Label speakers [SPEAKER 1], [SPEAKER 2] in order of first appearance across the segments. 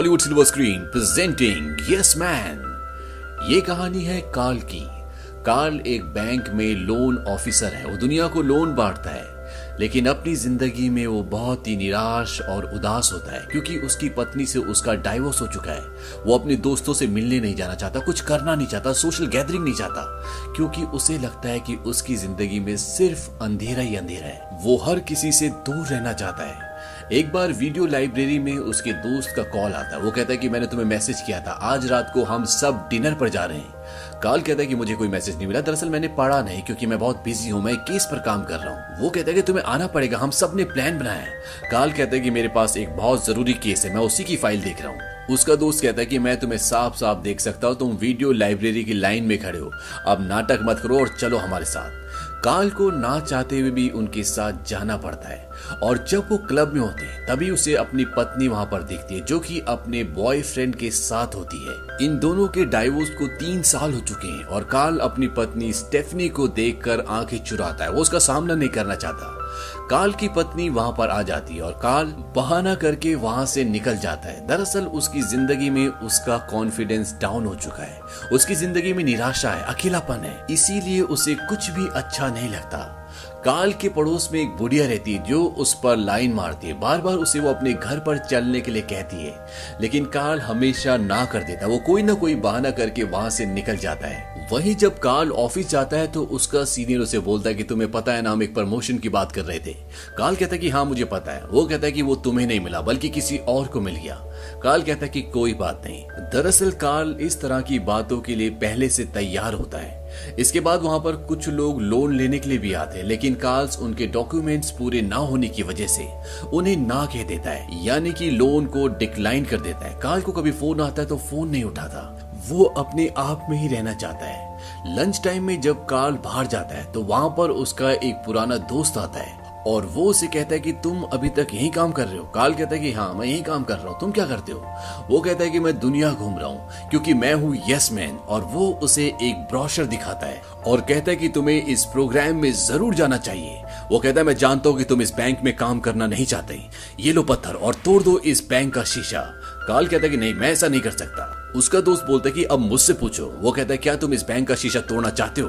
[SPEAKER 1] Bollywood silver screen presenting yes man ये कहानी है काल की। काल एक बैंक में लोन ऑफिसर है। वो दुनिया को लोन बांटता है। लेकिन अपनी ज़िंदगी में वो बहुत ही निराश और उदास होता है, क्योंकि उसकी पत्नी से उसका डाइवोर्स हो चुका है। वो अपने दोस्तों से मिलने नहीं जाना चाहता, कुछ करना नहीं चाहता सोशल गैदरिंग नहीं चाहता, क्योंकि उसे लगता है कि उसकी ज़िंदगी में सिर्फ़ अंधेरा ही अंधेरा है। वो हर किसी से दूर रहना चाहता है। एक बार वीडियो लाइब्रेरी में उसके दोस्त का कॉल आता। है वो कहता है कि मैंने तुम्हें मैसेज किया था। आज रात को हम सब डिनर पर जा रहे हैं। काल कहता है कि मुझे कोई मैसेज नहीं मिला। दरअसल मैंने पढ़ा नहीं, क्योंकि मैं बहुत बिज़ी हूँ। मैं केस पर काम कर रहा हूँ? वो कहता है कि तुम्हें आना पड़ेगा। हम सबने प्लान बनाया है। काल कहता है कि मेरे पास एक बहुत ज़रूरी केस है। मैं उसी की फ़ाइल देख रहा हूँ। उसका दोस्त कहता है कि मैं तुम्हें साफ़ साफ़ देख सकता हूँ। तुम वीडियो लाइब्रेरी की लाइन में खड़े हो। अब नाटक मत करो और चलो हमारे साथ। काल को ना चाहते हुए भी उनके साथ जाना पड़ता है। और जब वो क्लब में होते हैं, तभी उसे अपनी पत्नी वहाँ पर देखती है, जो कि अपने बॉयफ्रेंड के साथ होती है। इन दोनों के डाइवोर्स को तीन साल हो चुके हैं, और काल अपनी पत्नी स्टेफनी को देखकर आँखें चुराता है। वो उसका सामना नहीं करना चाहता। काल की पत्नी वहाँ पर आ जाती है और काल बहाना करके वहाँ से निकल जाता है। दरअसल उसकी ज़िंदगी में उसका कॉन्फिडेंस डाउन हो चुका है। उसकी ज़िंदगी में निराशा है, अकेलापन है। इसीलिए उसे कुछ भी अच्छा नहीं लगता। काल के पड़ोस में एक बुढ़िया रहती है जो उस पर लाइन मारती है। बार बार उसे वो अपने घर पर चलने के लिए कहती है। लेकिन काल हमेशा ना कर देता। वो कोई ना कोई बहाना करके वहाँ से निकल जाता है। वहीं जब काल ऑफ़िस जाता है तो उसका सीनियर उसे बोलता है कि तुम्हें पता है ना हम एक प्रमोशन की बात कर रहे थे। काल कहता है कि हाँ मुझे पता है। वो कहता है कि वो तुम्हें नहीं मिला, बल्कि किसी और को मिल गया। काल कहता है कि कोई बात नहीं। दरअसल काल इस तरह की बातों के लिए पहले से तैयार होता है। इसके बाद वहाँ पर कुछ लोग लोन लेने के लिए भी आते हैं, लेकिन कार्ल्स उनके डॉक्यूमेंट्स पूरे ना होने की वजह से उन्हें ना कह देता है। यानी कि लोन को डिक्लाइन कर देता है। कार्ल को कभी फ़ोन आता है तो फ़ोन नहीं उठाता। वो अपने आप में ही रहना चाहता है। लंच टाइम में जब कार्ल बाहर जाता है तो वहाँ पर उसका एक पुराना दोस्त आता है और वो उसे कहता है कि तुम अभी तक यही काम कर रहे हो। काल कहता है कि हाँ मैं यही काम कर रहा हूँ। तुम क्या करते हो? वो कहता है कि मैं दुनिया घूम रहा हूँ, क्योंकि मैं हूँ यस मैन और वो उसे एक ब्रोशर दिखाता है और कहता है कि तुम्हें इस प्रोग्राम में ज़रूर जाना चाहिए। वो कहता है, मैं जानता हूँ कि तुम इस बैंक में काम करना नहीं चाहते। ये लो पत्थर और तोड़ दो इस बैंक का शीशा। काल कहता है कि, नहीं, मैं ऐसा नहीं कर सकता। उसका दोस्त बोलता है कि, अब मुझसे पूछो। वो कहता है, क्या तुम इस बैंक का शीशा तोड़ना चाहते हो?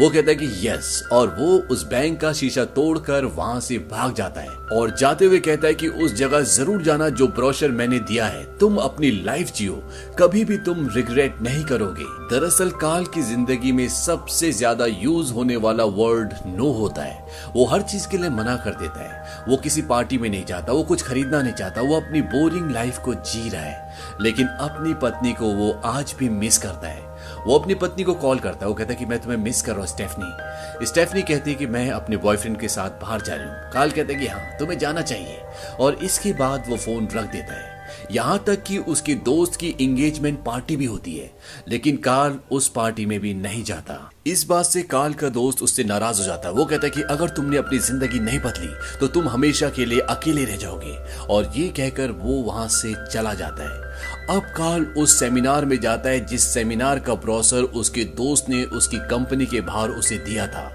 [SPEAKER 1] वो कहता है कि, यस। और वो उस बैंक का शीशा तोड़कर वहाँ से भाग जाता है। और जाते हुए कहता है कि, उस जगह ज़रूर जाना जो ब्रोशर मैंने दिया है। तुम अपनी लाइफ जियो। कभी भी तुम रिग्रेट नहीं करोगे। दरअसल काल की ज़िंदगी में सबसे ज़्यादा यूज़ होने वाला वर्ड नो होता है। वो हर चीज़ के लिए मना कर देता है। वो किसी पार्टी में नहीं जाता। वो कुछ खरीदना नहीं चाहता। वो अपनी बोरिंग लाइफ को जी रहा है। लेकिन अपनी पत्नी को वो आज भी मिस करता है। वो अपनी पत्नी को कॉल करता है। वो कहता है कि मैं तुम्हें मिस कर रहा हूँ स्टेफनी स्टेफनी कहती है कि मैं अपने बॉयफ्रेंड के साथ बाहर जा रही हूँ। काल कहता है कि हाँ तुम्हें जाना चाहिए। और इसके बाद वो फ़ोन रख देता है। यहाँ तक कि उसके दोस्त की एंगेजमेंट पार्टी भी होती है, लेकिन कार्ल उस पार्टी में भी नहीं जाता। इस बात से कार्ल का दोस्त उससे नाराज़ हो जाता है। वो कहता है कि अगर तुमने अपनी ज़िंदगी नहीं बदली तो तुम हमेशा के लिए अकेले रह जाओगे। और ये कहकर वो वहाँ से चला जाता है। अब कार्ल उस सेमिनार में जाता है, जिस सेमिनार का ब्रोसर उसके दोस्त ने उसकी कंपनी के बाहर उसे दिया था।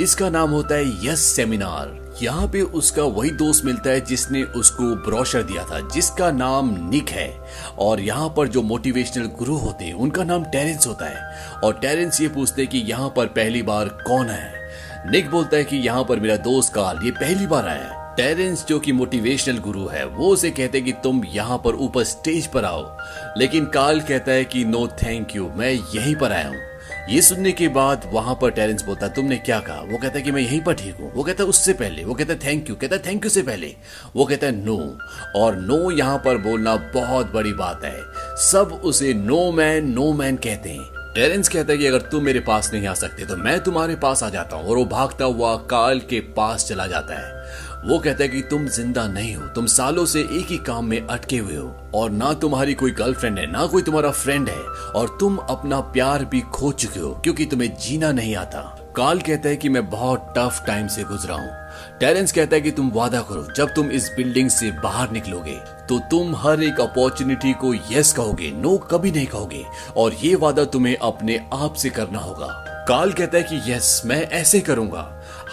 [SPEAKER 1] इसका नाम होता है यस सेमिनार यहाँ पे उसका वही दोस्त मिलता है जिसने उसको ब्रोशर दिया था, जिसका नाम निक है। और यहाँ पर जो मोटिवेशनल गुरु होते हैं, उनका नाम टेरेंस होता है। और टेरेंस ये पूछते हैं कि यहाँ पर पहली बार कौन है? निक बोलता है कि यहाँ पर मेरा दोस्त काल, ये पहली बार आया है। टेरेंस जो कि मोटिवेशनल गुरु है, वो उसे कहते हैं कि तुम यहाँ पर ऊपर स्टेज पर आओ। लेकिन काल कहता है कि नो थैंक यू मैं यहीं पर आया हूँ। ये सुनने के बाद वहाँ पर टेरेंस बोलता है, तुमने क्या कहा? वो कहता है कि, मैं यहीं पर ठीक हूँ। वो कहता है, उससे पहले। वो कहता है थैंक यू कहता है थैंक यू से पहले। वो कहता है नो और नो यहाँ पर बोलना बहुत बड़ी बात है। सब उसे नो मैन नो मैन कहते हैं। टेरेंस कहता है कि, अगर तुम मेरे पास नहीं आ सकते तो मैं तुम्हारे पास आ जाता हूँ। और वो भागता हुआ काल के पास चला जाता है। वो कहता है कि तुम ज़िंदा नहीं हो, तुम सालों से एक ही काम में अटके हुए हो, और ना तुम्हारी कोई गर्लफ्रेंड है, ना कोई तुम्हारा फ्रेंड है, और तुम अपना प्यार भी खो चुके हो, क्योंकि तुम्हें जीना नहीं आता। काल कहता है कि मैं बहुत टफ टाइम से गुजरा हूँ। टेरेंस कहता है कि तुम वादा करो, जब तुम इस बिल्डिंग से बाहर निकलोगे तो तुम हर एक अपॉर्चुनिटी को यस कहोगे नो कभी नहीं कहोगे, और ये वादा तुम्हें अपने आप से करना होगा। काल कहता है कि यस मैं ऐसे करूँगा।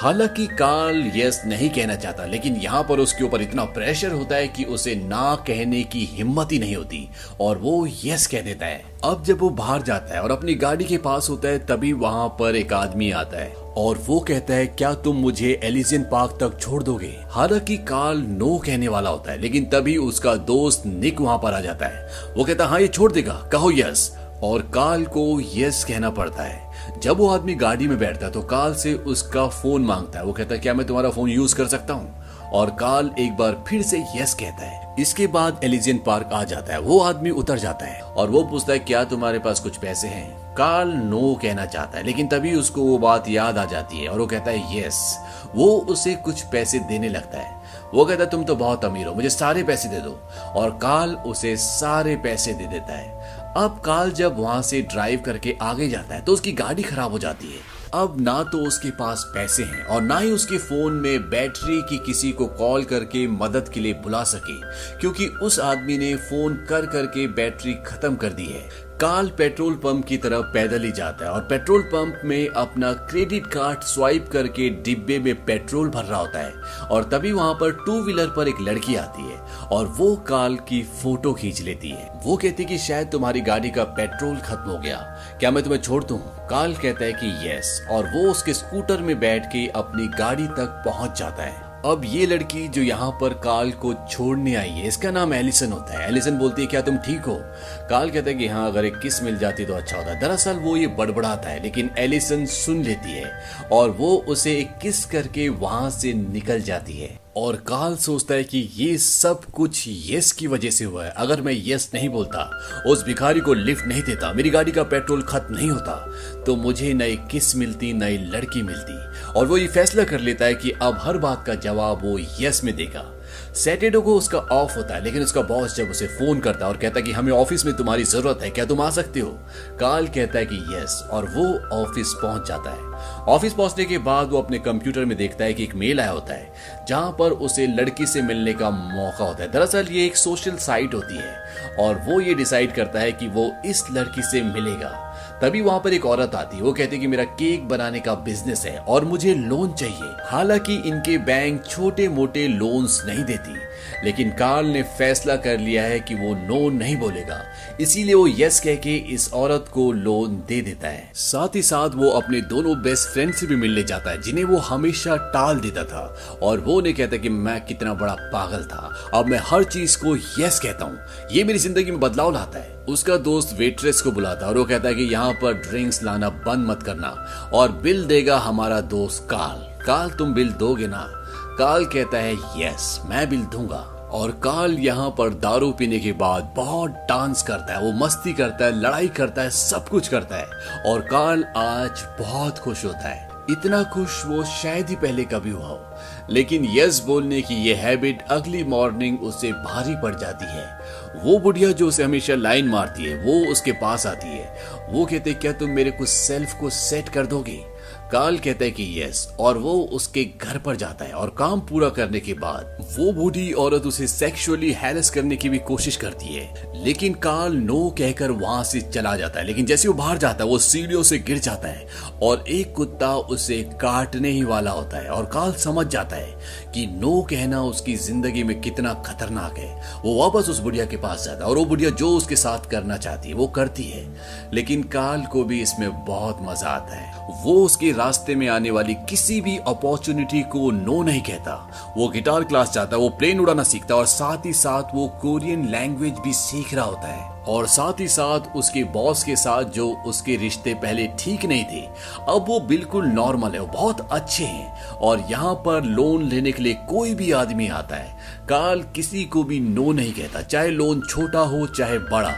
[SPEAKER 1] हालाँकि काल यस नहीं कहना चाहता, लेकिन यहाँ पर उसके ऊपर इतना प्रेशर होता है कि उसे ना कहने की हिम्मत ही नहीं होती, और वो यस कह देता है। अब जब वो बाहर जाता है और अपनी गाड़ी के पास होता है, तभी वहाँ पर एक आदमी आता है, और वो कहता है, क्या तुम मुझे एलिजियन पार्क तक छोड़ दोगे? हालाँकि काल नो कहने वाला होता है, लेकिन तभी उसका दोस्त निक वहाँ पर आ जाता है। वो कहता है हाँ ये छोड़ देगा। कहो यस और काल को यस कहना पड़ता है। जब वो आदमी गाड़ी में बैठता है तो काल से उसका फ़ोन माँगता है। वो कहता है, क्या मैं तुम्हारा फ़ोन यूज़ कर सकता हूँ? और काल एक बार फिर से यस कहता है। इसके बाद एलिजियन पार्क आ जाता है। वो आदमी उतर जाता है और वो पूछता है, क्या तुम्हारे पास कुछ पैसे हैं? काल नो कहना चाहता है, लेकिन तभी उसको वो बात याद आ जाती है और वो कहता है यस वो उसे कुछ पैसे देने लगता है। वो कहता है, तुम तो बहुत अमीर हो, मुझे सारे पैसे दे दो। और काल उसे सारे पैसे दे देता है। अब काल जब वहाँ से ड्राइव करके आगे जाता है तो उसकी गाड़ी खराब हो जाती है। अब ना तो उसके पास पैसे हैं, और ना ही उसके फ़ोन में बैटरी की किसी को कॉल करके मदद के लिए बुला सके, क्योंकि उस आदमी ने फ़ोन कर करके बैटरी खत्म कर दी है। काल पेट्रोल पंप की तरफ़ पैदल ही जाता है और पेट्रोल पंप में अपना क्रेडिट कार्ड स्वाइप करके डिब्बे में पेट्रोल भर रहा होता है और तभी वहाँ पर टू व्हीलर पर एक लड़की आती है और वो काल की फ़ोटो खींच लेती है। वो कहती कि शायद तुम्हारी गाड़ी का पेट्रोल खत्म हो गया। क्या मैं तुम्हें छोड़ दूँ? काल कहता है कि यस और वो उसके स्कूटर में बैठ के अपनी गाड़ी तक पहुँच जाता है। अब ये लड़की जो यहाँ पर काल को छोड़ने आई है, इसका नाम एलिसन होता है। एलिसन बोलती है, क्या तुम ठीक हो? काल कहता है कि हाँ अगर एक किस मिल जाती तो अच्छा होता। दरअसल वो ये बड़बड़ाता है, लेकिन एलिसन सुन लेती है और वो उसे एक किस करके वहाँ से निकल जाती है। और काल सोचता है कि ये सब कुछ यस की वजह से हुआ है। अगर मैं यस नहीं बोलता, उस भिखारी को लिफ्ट नहीं देता, मेरी गाड़ी का पेट्रोल खत्म नहीं होता तो मुझे नई किस मिलती नई लड़की मिलती। और वो ये फैसला कर लेता है कि अब हर बात का जवाब वो यस में देगा। सैटरडे को उसका ऑफ़ होता है, लेकिन उसका बॉस जब उसे फ़ोन करता है और कहता है कि हमें ऑफ़िस में तुम्हारी ज़रूरत है, क्या तुम आ सकते हो? काल कहता है कि यस और वो ऑफ़िस पहुँच जाता है। ऑफ़िस पहुँचने के बाद वो अपने कंप्यूटर में देखता है कि एक मेल आया होता है, जहाँ पर उसे लड़की से मिलने का मौका होता है। दरअसल ये एक सोशल साइट होती है, और वो ये डिसाइड करता है कि वो इस लड़की से मिलेगा। तभी वहाँ पर एक औरत आती। वो कहती कि मेरा केक बनाने का बिज़नेस है और मुझे लोन चाहिए। हालाँकि इनके बैंक छोटे मोटे लोन्स नहीं देती। लेकिन कार्ल ने फैसला कर लिया है कि वो नो नहीं बोलेगा। इसीलिए वो यस कह के इस औरत को लोन दे देता है। साथ ही साथ वो अपने दोनों बेस्ट फ्रेंड से भी मिलने जाता है, जिन्हें वो हमेशा टाल देता था। और वो ने कहता कि मैं कितना बड़ा पागल था। अब मैं हर चीज़ को यस कहता हूँ। ये मेरी ज़िंदगी में बदलाव लाता है। उसका दोस्त वेट्रेस को बुलाता है और वो कहता है कि यहाँ पर ड्रिंक्स लाना बंद मत करना। और बिल देगा हमारा दोस्त काल। काल, तुम बिल दोगे ना? काल कहता है यस मैं बिल दूँगा और काल यहाँ पर दारू पीने के बाद बहुत डांस करता है, वो मस्ती करता है, लड़ाई करता है, सब कुछ करता है। और काल आज बहुत खुश होता है। इतना खुश वो शायद ही पहले कभी हुआ हो। लेकिन यस बोलने की ये हैबिट अगली मॉर्निंग उसे भारी पड़ जाती है। वो बुढ़िया जो उसे हमेशा लाइन मारती है, वो उसके पास आती है। वो कहते, क्या तुम मेरे कुछ सेल्फ को सेट कर दोगे? काल कहता है कि यस और वो उसके घर पर जाता है, और काम पूरा करने के बाद वो बूढ़ी औरत उसे सेक्सुअली हैरेस करने की भी कोशिश करती है। लेकिन काल नो कहकर वहाँ से चला जाता है। लेकिन जैसे वो बाहर जाता है, वो सीढ़ियों से गिर जाता है, और एक कुत्ता उसे काटने ही वाला होता है, और काल समझ जाता है कि नो कहना उसकी ज़िंदगी में कितना खतरनाक है। वो वापस उस बुढ़िया के पास जाता है और वो बुढ़िया जो उसके साथ करना चाहती है, वो करती है। लेकिन काल को भी इसमें बहुत मज़ा आता है। वो उसके रास्ते में आने वाली किसी भी अपॉर्चुनिटी को नो नहीं कहता। वो गिटार क्लास जाता है, वो प्लेन उड़ाना सीखता है और साथ ही साथ वो कोरियन लैंग्वेज भी सीख रहा होता है। और साथ ही साथ उसके बॉस के साथ जो उसके रिश्ते पहले ठीक नहीं थे, अब वो बिल्कुल नॉर्मल है बहुत अच्छे हैं। और यहाँ पर लोन लेने के लिए कोई भी आदमी आता है काल किसी को भी नो नहीं कहता, चाहे लोन छोटा हो, चाहे बड़ा।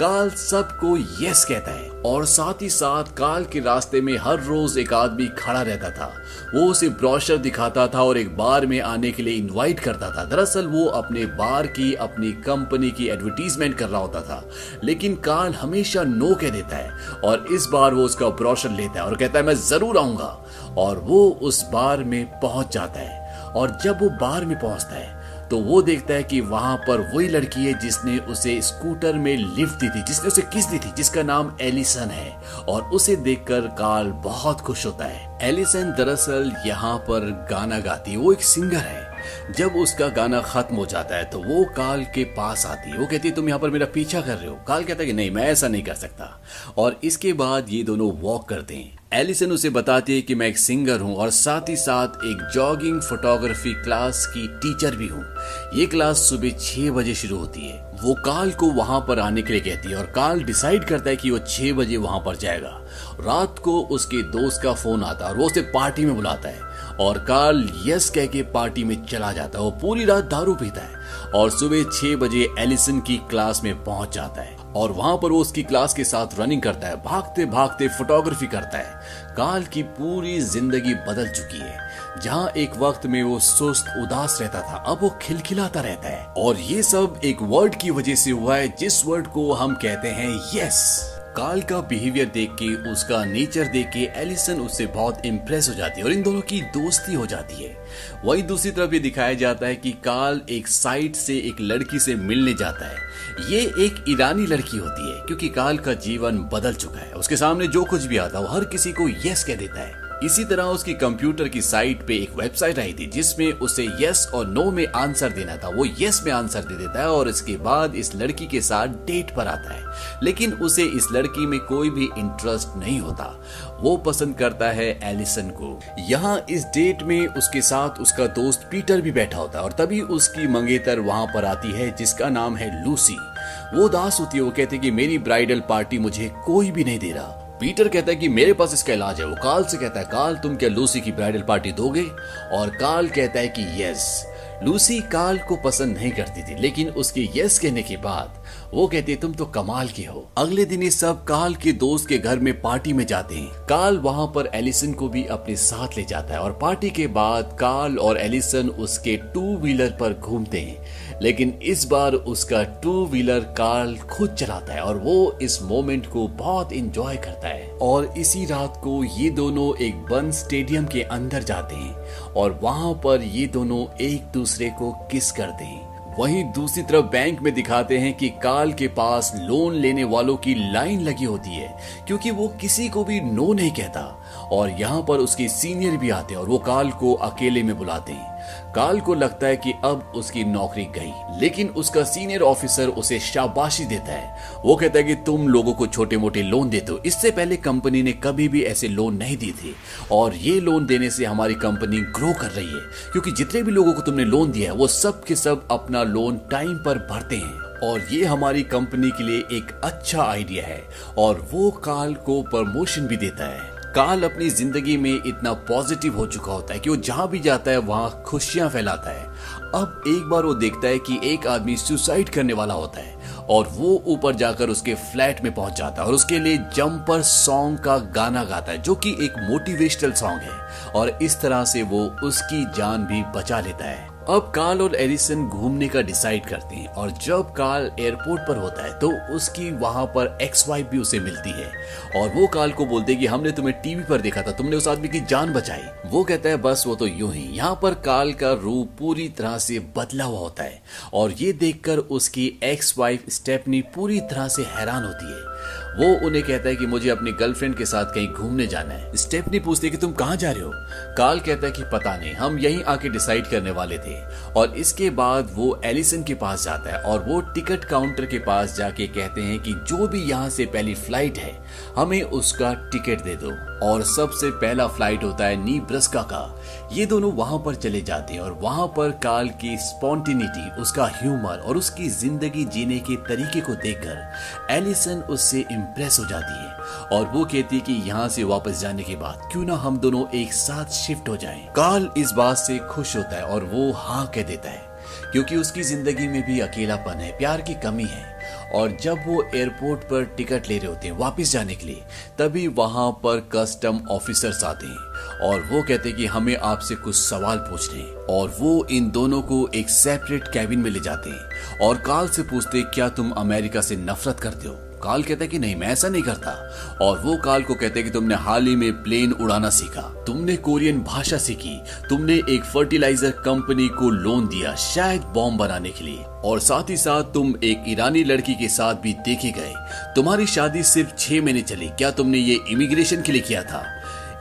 [SPEAKER 1] काल सबको यस कहता है, और साथ ही साथ काल के रास्ते में हर रोज एक आदमी खड़ा रहता था। वो उसे ब्रोशर दिखाता था और एक बार में आने के लिए इनवाइट करता था। दरअसल वो अपने बार की, अपनी कंपनी की एडवर्टीजमेंट कर रहा होता था। लेकिन काल हमेशा नो कह देता है, और इस बार वो उसका ब्रोशर लेता है और कहता है, मैं ज़रूर आऊँगा। और वो उस बार में पहुँच जाता है, और जब वो बार में पहुँचता है तो वो देखता है कि वहाँ पर वही लड़की है जिसने उसे स्कूटर में लिफ्ट दी थी, जिसने उसे किस दी थी, जिसका नाम एलिसन है। और उसे देखकर कार्ल बहुत खुश होता है। एलिसन दरअसल यहाँ पर गाना गाती है, वो एक सिंगर है। जब उसका गाना खत्म हो जाता है तो वो काल के पास आती है। वो कहती है, तुम यहाँ पर मेरा पीछा कर रहे हो? काल कहता है कि, नहीं, मैं ऐसा नहीं कर सकता। और इसके बाद ये दोनों वॉक करते हैं। एलिसन उसे बताती है कि मैं एक सिंगर हूँ और साथ ही साथ एक जॉगिंग फोटोग्राफी क्लास की टीचर भी हूँ। ये क्लास सुबह छह बजे शुरू होती है। वो काल को वहाँ पर आने के लिए कहती है और काल डिसाइड करता है कि वो छह बजे वहाँ पर जाएगा। रात को उसके दोस्त का फ़ोन आता है और वो उसे पार्टी में बुलाता है और काल यस कह के पार्टी में चला जाता है। वो पूरी रात दारू पीता है और सुबह छह बजे एलिसन की क्लास में पहुँच जाता है। और वहाँ पर वो उसकी क्लास के साथ रनिंग करता है भागते भागते फोटोग्राफी करता है। काल की पूरी ज़िंदगी बदल चुकी है। जहाँ एक वक्त में वो सुस्त, उदास रहता था, अब वो खिलखिलाता रहता है। और ये सब एक वर्ड की वजह से हुआ है, जिस वर्ड को हम कहते हैं यस काल का बिहेवियर देख के, उसका नेचर देख के एलिसन उससे बहुत इम्प्रेस हो जाती है और इन दोनों की दोस्ती हो जाती है। वही दूसरी तरफ़ ये दिखाया जाता है कि काल एक साइट से एक लड़की से मिलने जाता है। ये एक ईरानी लड़की होती है, क्योंकि काल का जीवन बदल चुका है। उसके सामने जो कुछ भी आता है, वो हर किसी को यस कह देता है। इसी तरह उसकी कंप्यूटर की साइट पे एक वेबसाइट आई थी, जिसमें उसे यस और नो में आंसर देना था। वो यस में आंसर दे देता है और इसके बाद इस लड़की के साथ डेट पर आता है। लेकिन उसे इस लड़की में कोई भी इंटरेस्ट नहीं होता। वो पसंद करता है एलिसन को। यहाँ इस डेट में उसके साथ उसका दोस्त पीटर भी बैठा होता है और तभी उसकी मंगेतर वहाँ पर आती है, जिसका नाम है लूसी वो दास होती है, वो कहती है कि मेरी ब्राइडल पार्टी मुझे कोई भी नहीं दे रहा। पीटर कहता है कि मेरे पास इसका इलाज है। वो काल से कहता है, काल, तुम क्या लूसी की ब्राइडल पार्टी दोगे? और काल कहता है कि यस लूसी काल को पसंद नहीं करती थी, लेकिन उसके यस कहने के बाद वो कहते, तुम तो कमाल के हो। अगले दिन ये सब काल के दोस्त के घर में पार्टी में जाते हैं। काल वहाँ पर एलिसन को भी अपने साथ ले जाता है और पार्टी के बाद काल और एलिसन उसके टू व्हीलर पर घूमते हैं। लेकिन इस बार उसका टू व्हीलर काल खुद चलाता है और वो इस मोमेंट को बहुत इंजॉय करता है। और इसी रात को ये दोनों एक बंद स्टेडियम के अंदर जाते हैं और वहाँ पर ये दोनों एक दूसरे को किस करते हैं। वहीं दूसरी तरफ़ बैंक में दिखाते हैं कि काल के पास लोन लेने वालों की लाइन लगी होती है, क्योंकि वो किसी को भी नो नहीं कहता। और यहाँ पर उसके सीनियर भी आते हैं और वो काल को अकेले में बुलाते हैं। काल को लगता है कि अब उसकी नौकरी गई, लेकिन उसका सीनियर ऑफिसर उसे शाबाशी देता है। वो कहता है कि तुम लोगों को छोटे मोटे लोन देते हो इससे पहले कंपनी ने कभी भी ऐसे लोन नहीं दी थी। और ये लोन देने से हमारी कंपनी ग्रो कर रही है। क्योंकि जितने भी लोगों को तुमने लोन दिया है, वो सब के सब अपना लोन टाइम पर भरते हैं। और ये हमारी कंपनी के लिए एक अच्छा आइडिया है। और वो काल को प्रमोशन भी देता है। काल अपनी ज़िंदगी में इतना पॉजिटिव हो चुका होता है कि वो जहाँ भी जाता है, वहाँ खुशियाँ फैलाता है। अब एक बार वो देखता है कि एक आदमी सुसाइड करने वाला होता है और वो ऊपर जाकर उसके फ्लैट में पहुँच जाता है और उसके लिए जंपर सॉन्ग का गाना गाता है, जो कि एक मोटिवेशनल सॉन्ग है। और इस तरह से वो उसकी जान भी बचा लेता है। अब कार्ल और एडिसन घूमने का डिसाइड करते हैं और जब कार्ल एयरपोर्ट पर होता है तो उसकी वहाँ पर एक्स वाइफ भी उसे मिलती है। और वो कार्ल को बोलते कि हमने तुम्हें टीवी पर देखा था, तुमने उस आदमी की जान बचाई। वो कहता है, बस वो तो यूँ ही। यहाँ पर कार्ल का रूप पूरी तरह से बदला हुआ होता है और ये देखकर उसकी एक्स वाइफ स्टेपनी पूरी तरह से हैरान होती है। वो उन्हें कहता है कि मुझे अपनी गर्लफ्रेंड के साथ कहीं घूमने जाना है। स्टेपनी पूछती है कि तुम कहाँ जा रहे हो? काल कहता है कि पता नहीं, हम यहीं आके डिसाइड करने वाले थे। और इसके बाद वो एलिसन के पास जाता है और वो टिकट काउंटर के पास जाके कहते हैं कि जो भी यहाँ से पहली फ़्लाइट है हमें उसका टिकट दे दो। और सबसे पहला फ़्लाइट होता है नी ब्रस्का का। ये दोनों वहाँ पर चले जाते हैं और वहाँ पर काल की स्पॉन्टिनिटी उसका ह्यूमर और उसकी ज़िंदगी जीने के तरीके को देखकर एलिसन उससे इम्प्रेस हो जाती है। और वो कहती है कि यहाँ से वापस जाने के बाद क्यों ना हम दोनों एक साथ शिफ्ट हो जाएँ। काल इस बात से खुश होता है और वो हाँ कह देता है, क्योंकि उसकी ज़िंदगी में भी अकेलापन है, प्यार की कमी है। और जब वो एयरपोर्ट पर टिकट ले रहे होते हैं वापस जाने के लिए, तभी वहाँ पर कस्टम ऑफिसर्स आते हैं और वो कहते हैं कि हमें आपसे कुछ सवाल पूछने हैं। और वो इन दोनों को एक सेपरेट कैबिन में ले जाते हैं और काल से पूछते क्या तुम अमेरिका से नफरत करते हो? काल कहता है कि नहीं, मैं ऐसा नहीं करता। और वो काल को कहते हैं कि तुमने हाल ही में प्लेन उड़ाना सीखा। तुमने कोरियन भाषा सीखी। तुमने एक फर्टिलाइज़र कंपनी को लोन दिया, शायद बॉम्ब बनाने के लिए। और साथ ही साथ तुम एक ईरानी लड़की के साथ भी देखे गए। तुम्हारी शादी सिर्फ़ छह महीने चली। क्या तुमने ये इमिग्रेशन के लिए किया था?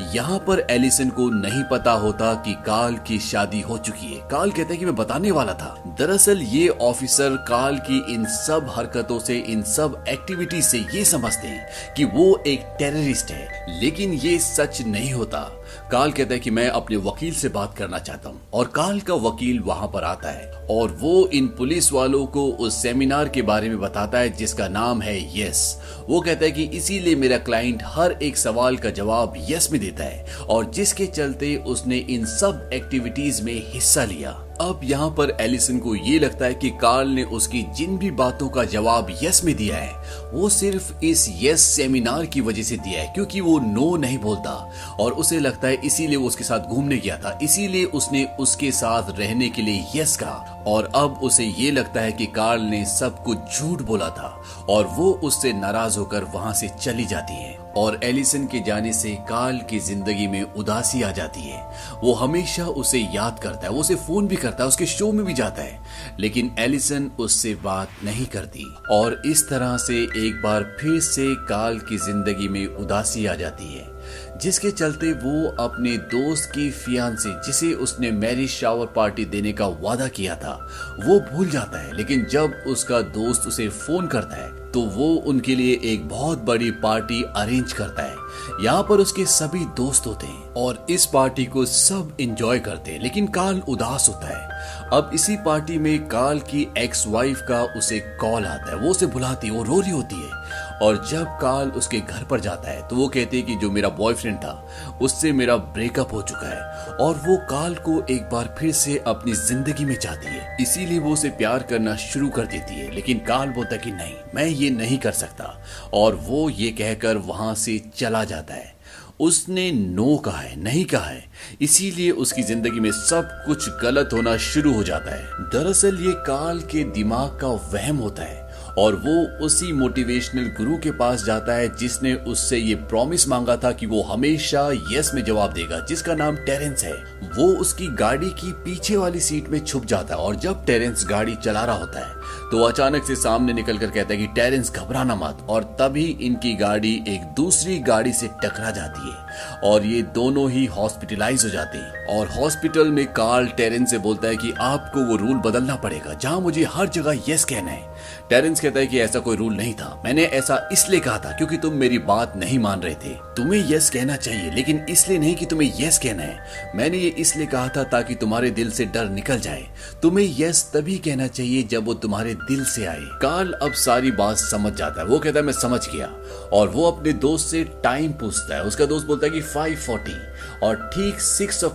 [SPEAKER 1] यहाँ पर एलिसन को नहीं पता होता कि काल की शादी हो चुकी है। काल कहते है कि मैं बताने वाला था। दरअसल ये ऑफिसर काल की इन सब हरकतों से, इन सब एक्टिविटी से ये समझते हैं कि वो एक टेररिस्ट है। लेकिन ये सच नहीं होता। काल कहता है कि मैं अपने वकील से बात करना चाहता हूँ। और काल का वकील वहाँ पर आता है। और वो इन पुलिस वालों को उस सेमिनार के बारे में बताता है, जिसका नाम है यस। वो कहता है कि इसीलिए मेरा क्लाइंट हर एक सवाल का जवाब यस में देता है। और जिसके चलते उसने इन सब एक्टिविटीज़ में हिस्सा लिया। अब यहाँ पर एलिसन को ये लगता है कि कार्ल ने उसकी जिन भी बातों का जवाब यस में दिया है, वो सिर्फ़ इस यस सेमिनार की वजह से दिया है, क्योंकि वो नो नहीं बोलता। और उसे लगता है इसीलिए वो उसके साथ घूमने गया था, इसीलिए उसने उसके साथ रहने के लिए यस कहा। और अब उसे ये लगता है कि कार्ल ने सब कुछ झूठ बोला था, और वो उससे नाराज़ होकर वहाँ से चली जाती है। और एलिसन के जाने से काल की ज़िंदगी में उदासी आ जाती है। वो हमेशा उसे याद करता है, वो उसे फ़ोन भी करता है, उसके शो में भी जाता है। लेकिन एलिसन उससे बात नहीं करती और इस तरह से एक बार फिर से काल की ज़िंदगी में उदासी आ जाती है। जिसके चलते वो अपने दोस्त की फियान से जिसे उसने मैरिज शावर पार्टी देने का वादा किया था, वो भूल जाता है। लेकिन जब उसका दोस्त उसे फ़ोन करता है तो वो उनके लिए एक बहुत बड़ी पार्टी अरेंज करता है। यहाँ पर उसके सभी दोस्त होते हैं और इस पार्टी को सब इंजॉय करते हैं। लेकिन काल उदास होता है। अब इसी पार्टी में काल की एक्स वाइफ का उसे कॉल आता है। वो उसे बुलाती है वो रो रही होती है। और जब काल उसके घर पर जाता है तो वो कहते हैं कि जो मेरा बॉयफ्रेंड था, उससे मेरा ब्रेकअप हो चुका है। और वो काल को एक बार फिर से अपनी ज़िंदगी में चाहती है। इसीलिए वो उसे प्यार करना शुरू कर देती है, लेकिन काल बोलता है कि नहीं, मैं ये नहीं कर सकता। और वो ये कहकर वहाँ से चला जाता है। उसने नो कहा है, नहीं कहा है। इसीलिए उसकी ज़िंदगी में सब कुछ गलत होना शुरू हो जाता है। दरअसल ये काल के दिमाग का वहम होता है। और वो उसी मोटिवेशनल गुरु के पास जाता है जिसने उससे ये प्रॉमिस मांगा था कि वो हमेशा यस में जवाब देगा, जिसका नाम टेरेंस है। वो उसकी गाड़ी की पीछे वाली सीट में छुप जाता है और जब टेरेंस गाड़ी चला रहा होता है तो अचानक से सामने निकल कर कहता है कि टेरेंस घबराना मत। और तभी इनकी गाड़ी एक दूसरी गाड़ी से टकरा जाती है और ये दोनों ही हॉस्पिटलाइज हो जाते हैं। और हॉस्पिटल में कार्ल टेरेंस से बोलता है कि आपको वो रूल बदलना पड़ेगा, जहाँ मुझे हर जगह यस कहना है। टेरेंस कहता है कि ऐसा कोई रूल नहीं था। मैंने ऐसा इसलिए कहा था क्योंकि तुम मेरी बात नहीं मान रहे थे। तुम्हें यस कहना चाहिए, लेकिन इसलिए नहीं कि तुम्हें यस कहना है। मैंने ये इसलिए कहा था ताकि तुम्हारे दिल से डर निकल जाए। तुम्हें यस तभी कहना चाहिए जब वो तुम्हारे दिल से आए। कार्ल अब सारी बात समझ जाता है। वो कहता है, मैं समझ गया। और वो अपने दोस्त से टाइम पूछता है। उसका दोस्त बोलता है कि 5:40 और ठीक सिक्स ओ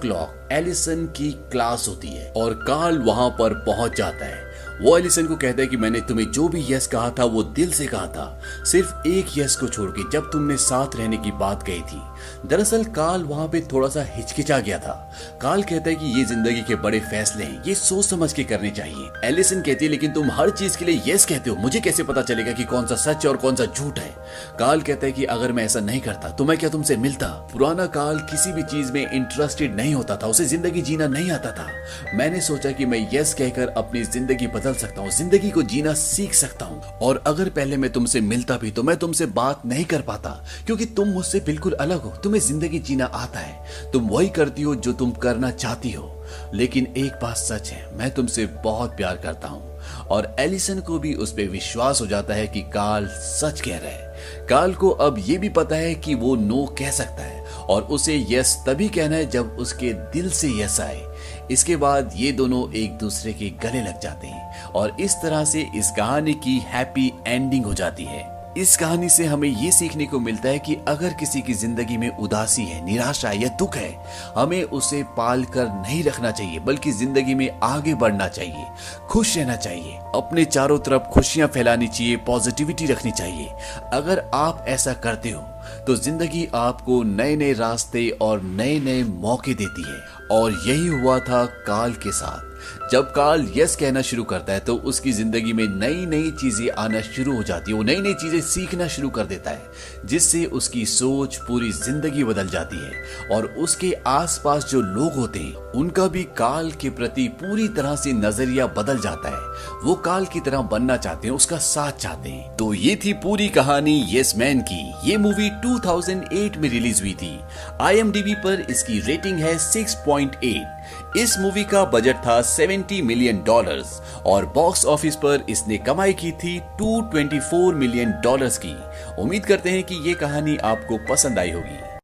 [SPEAKER 1] एलिसन की क्लास होती है। और कार्ल वहाँ पर पहुँच जाता है। वो एलिसन को कहता है कि मैंने तुम्हें जो भी यस कहा था, वो दिल से कहा था। सिर्फ़ एक यस को छोड़ के जब तुमने साथ रहने की बात कही थी। दरअसल काल वहाँ पे थोड़ा सा हिचकिचा गया था। काल कहता है कि ये ज़िंदगी के बड़े फैसले हैं, ये सोच समझ के करने चाहिए। एलिसन कहती है, लेकिन तुम हर चीज़ के लिए यस कहते हो। मुझे कैसे पता चलेगा कि कौन सा सच और कौन सा झूठ है? काल कहता है कि अगर मैं ऐसा नहीं करता तो मैं क्या तुमसे मिलता? पुराना काल किसी भी चीज़ में इंटरेस्टेड नहीं होता था, उसे ज़िंदगी जीना नहीं आता था। मैंने सोचा कि मैं यस कहकर अपनी ज़िंदगी बदल सकता हूँ, ज़िंदगी को जीना सीख सकता हूँ। और अगर पहले मैं तुमसे मिलता भी तो मैं तुमसे बात नहीं कर पाता, क्योंकि तुम मुझसे बिल्कुल अलग हो। तुम्हें ज़िंदगी जीना आता है। तुम वही करती हो जो तुम करना चाहती हो। लेकिन एक बात सच है, मैं तुमसे बहुत प्यार करता हूँ। और एलिसन को भी उस पर विश्वास हो जाता है कि काल सच कह रहा है। काल को अब ये भी पता है कि वो नो कह सकता है। और उसे यस तभी कहना है जब उसके दिल से यस आए। इसके बाद ये दोनों एक दूसरे के गले लग जाते हैं। और इस तरह से इस कहानी की हैप्पी एंडिंग हो जाती है। इस कहानी से हमें ये सीखने को मिलता है कि अगर किसी की ज़िंदगी में उदासी है, निराशा या दुख है, हमें उसे पाल कर नहीं रखना चाहिए, बल्कि ज़िंदगी में आगे बढ़ना चाहिए, खुश रहना चाहिए, अपने चारों तरफ़ खुशियाँ फैलानी चाहिए पॉजिटिविटी रखनी चाहिए। अगर आप ऐसा करते हो तो ज़िंदगी आपको नए नए रास्ते और नए नए मौके देती है। और यही हुआ था काल के साथ। जब काल यस कहना शुरू करता है तो उसकी ज़िंदगी में नई नई चीज़ें आना शुरू हो जाती है, वो नई नई चीज़ें सीखना शुरू कर देता है, जिससे उसकी सोच पूरी ज़िंदगी बदल जाती है। और उसके आसपास जो लोग होते हैं, उनका भी काल के प्रति पूरी तरह से नज़रिया बदल जाता है। वो काल की तरह बनना चाहते हैं, उसका साथ चाहते हैं। तो ये थी पूरी कहानी यस मैन की। ये मूवी 2008 में रिलीज़ हुई थी। आई पर इसकी रेटिंग है 6.8 इस मूवी का बजट था 70 मिलियन डॉलर्स और बॉक्स ऑफ़िस पर इसने कमाई की थी 224 मिलियन डॉलर्स की। उम्मीद करते हैं कि ये कहानी आपको पसंद आई होगी।